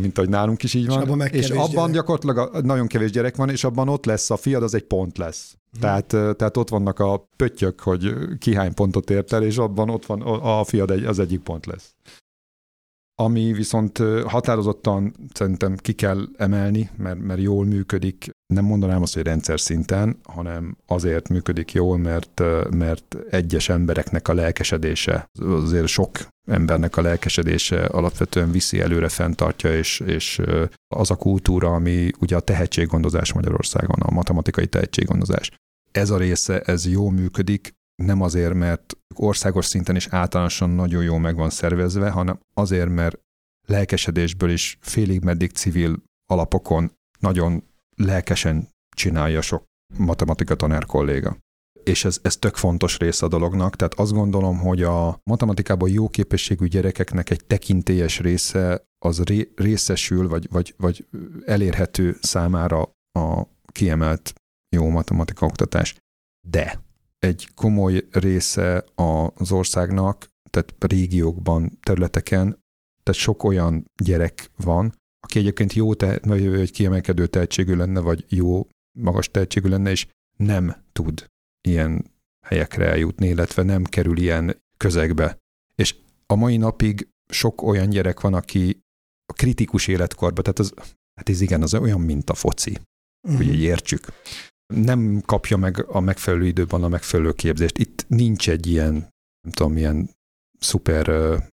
Speaker 3: mint ahogy nálunk is így van. És abban, és abban gyerek. gyakorlatilag nagyon kevés gyerek van, és abban ott lesz a fiad, az egy pont lesz. Hmm. Tehát, tehát ott vannak a pöttyök, hogy ki hány pontot ért el, és abban ott van a fiad egy, az egyik pont lesz. Ami viszont határozottan szerintem ki kell emelni, mert, mert jól működik, nem mondanám azt, hogy rendszer szinten, hanem azért működik jól, mert, mert egyes embereknek a lelkesedése, azért sok embernek a lelkesedése alapvetően viszi előre, fenntartja, és, és az a kultúra, ami ugye a tehetséggondozás Magyarországon, a matematikai tehetséggondozás. Ez a része, ez jó működik, nem azért, mert országos szinten is általánosan nagyon jó meg van szervezve, hanem azért, mert lelkesedésből is félig meddig civil alapokon nagyon lelkesen csinálja sok matematika tanár kolléga. És ez, ez tök fontos része a dolognak, tehát azt gondolom, hogy a matematikában jó képességű gyerekeknek egy tekintélyes része az ré, részesül, vagy, vagy, vagy elérhető számára a kiemelt jó matematika oktatás. De egy komoly része az országnak, tehát régiókban, területeken, tehát sok olyan gyerek van, aki egyébként jó, te, vagy egy kiemelkedő tehetségű lenne, vagy jó, magas tehetségű lenne, és nem tud ilyen helyekre eljutni, illetve nem kerül ilyen közegbe. És a mai napig sok olyan gyerek van, aki a kritikus életkorban, tehát az, hát ez igen, az olyan, mint a foci, uh-huh. hogy értsük nem kapja meg a megfelelő időben a megfelelő képzést. Itt nincs egy ilyen, nem tudom, milyen szuper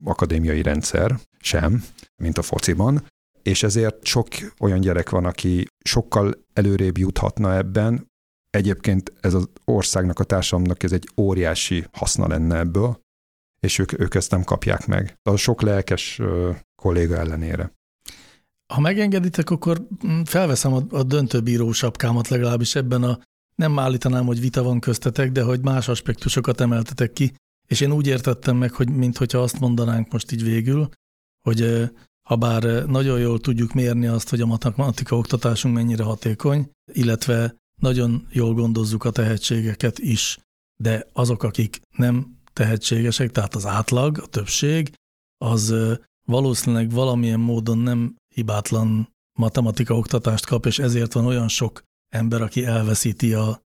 Speaker 3: akadémiai rendszer sem, mint a fociban, és ezért sok olyan gyerek van, aki sokkal előrébb juthatna ebben. Egyébként ez az országnak, a társadalomnak ez egy óriási haszna lenne ebből, és ők, ők ezt nem kapják meg. A sok lelkes kolléga ellenére.
Speaker 1: Ha megengeditek, akkor mm, felveszem a, a döntőbíró sapkámat legalábbis ebben a nem állítanám, hogy vita van köztetek, de hogy más aspektusokat emeltetek ki, és én úgy értettem meg, hogy mintha azt mondanánk most így végül, hogy ha bár nagyon jól tudjuk mérni azt, hogy a matematika oktatásunk mennyire hatékony, illetve nagyon jól gondozzuk a tehetségeket is, de azok, akik nem tehetségesek, tehát az átlag, a többség, az valószínűleg valamilyen módon nem hibátlan matematika oktatást kap, és ezért van olyan sok ember, aki elveszíti a,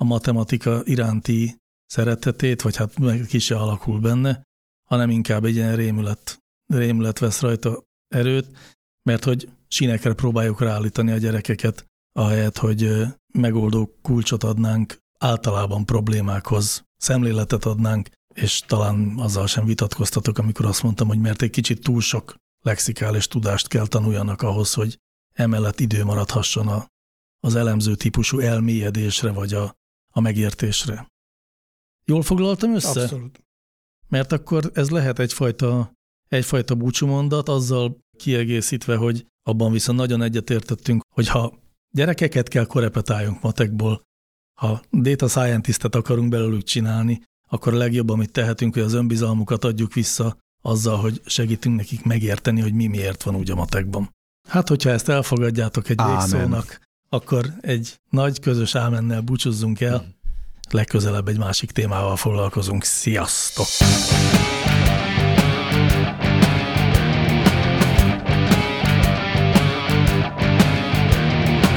Speaker 1: a matematika iránti szeretetét, vagy hát meg ki se alakul benne, hanem inkább egy ilyen rémület, rémület vesz rajta erőt, mert hogy sínekre próbáljuk ráállítani a gyerekeket, ahelyett, hogy megoldó kulcsot adnánk általában problémákhoz, szemléletet adnánk, és talán azzal sem vitatkoztatok, amikor azt mondtam, hogy mert egy kicsit túl sok lexikális tudást kell tanuljanak ahhoz, hogy emellett idő maradhasson a, az elemző típusú elmélyedésre vagy a, a megértésre. Jól foglaltam össze?
Speaker 4: Abszolút.
Speaker 1: Mert akkor ez lehet egyfajta, egyfajta búcsúmondat, azzal kiegészítve, hogy abban viszont nagyon egyetértettünk, hogy ha gyerekeket kell korepetáljunk matekból, ha data scientistet akarunk belőlük csinálni, akkor a legjobb, amit tehetünk, hogy az önbizalmukat adjuk vissza azzal, hogy segítünk nekik megérteni, hogy mi miért van úgy a matekban. Hát, hogyha ezt elfogadjátok egy
Speaker 3: Ámen.
Speaker 1: végszónak, akkor egy nagy közös ámennel búcsúzzunk el, legközelebb egy másik témával foglalkozunk. Sziasztok!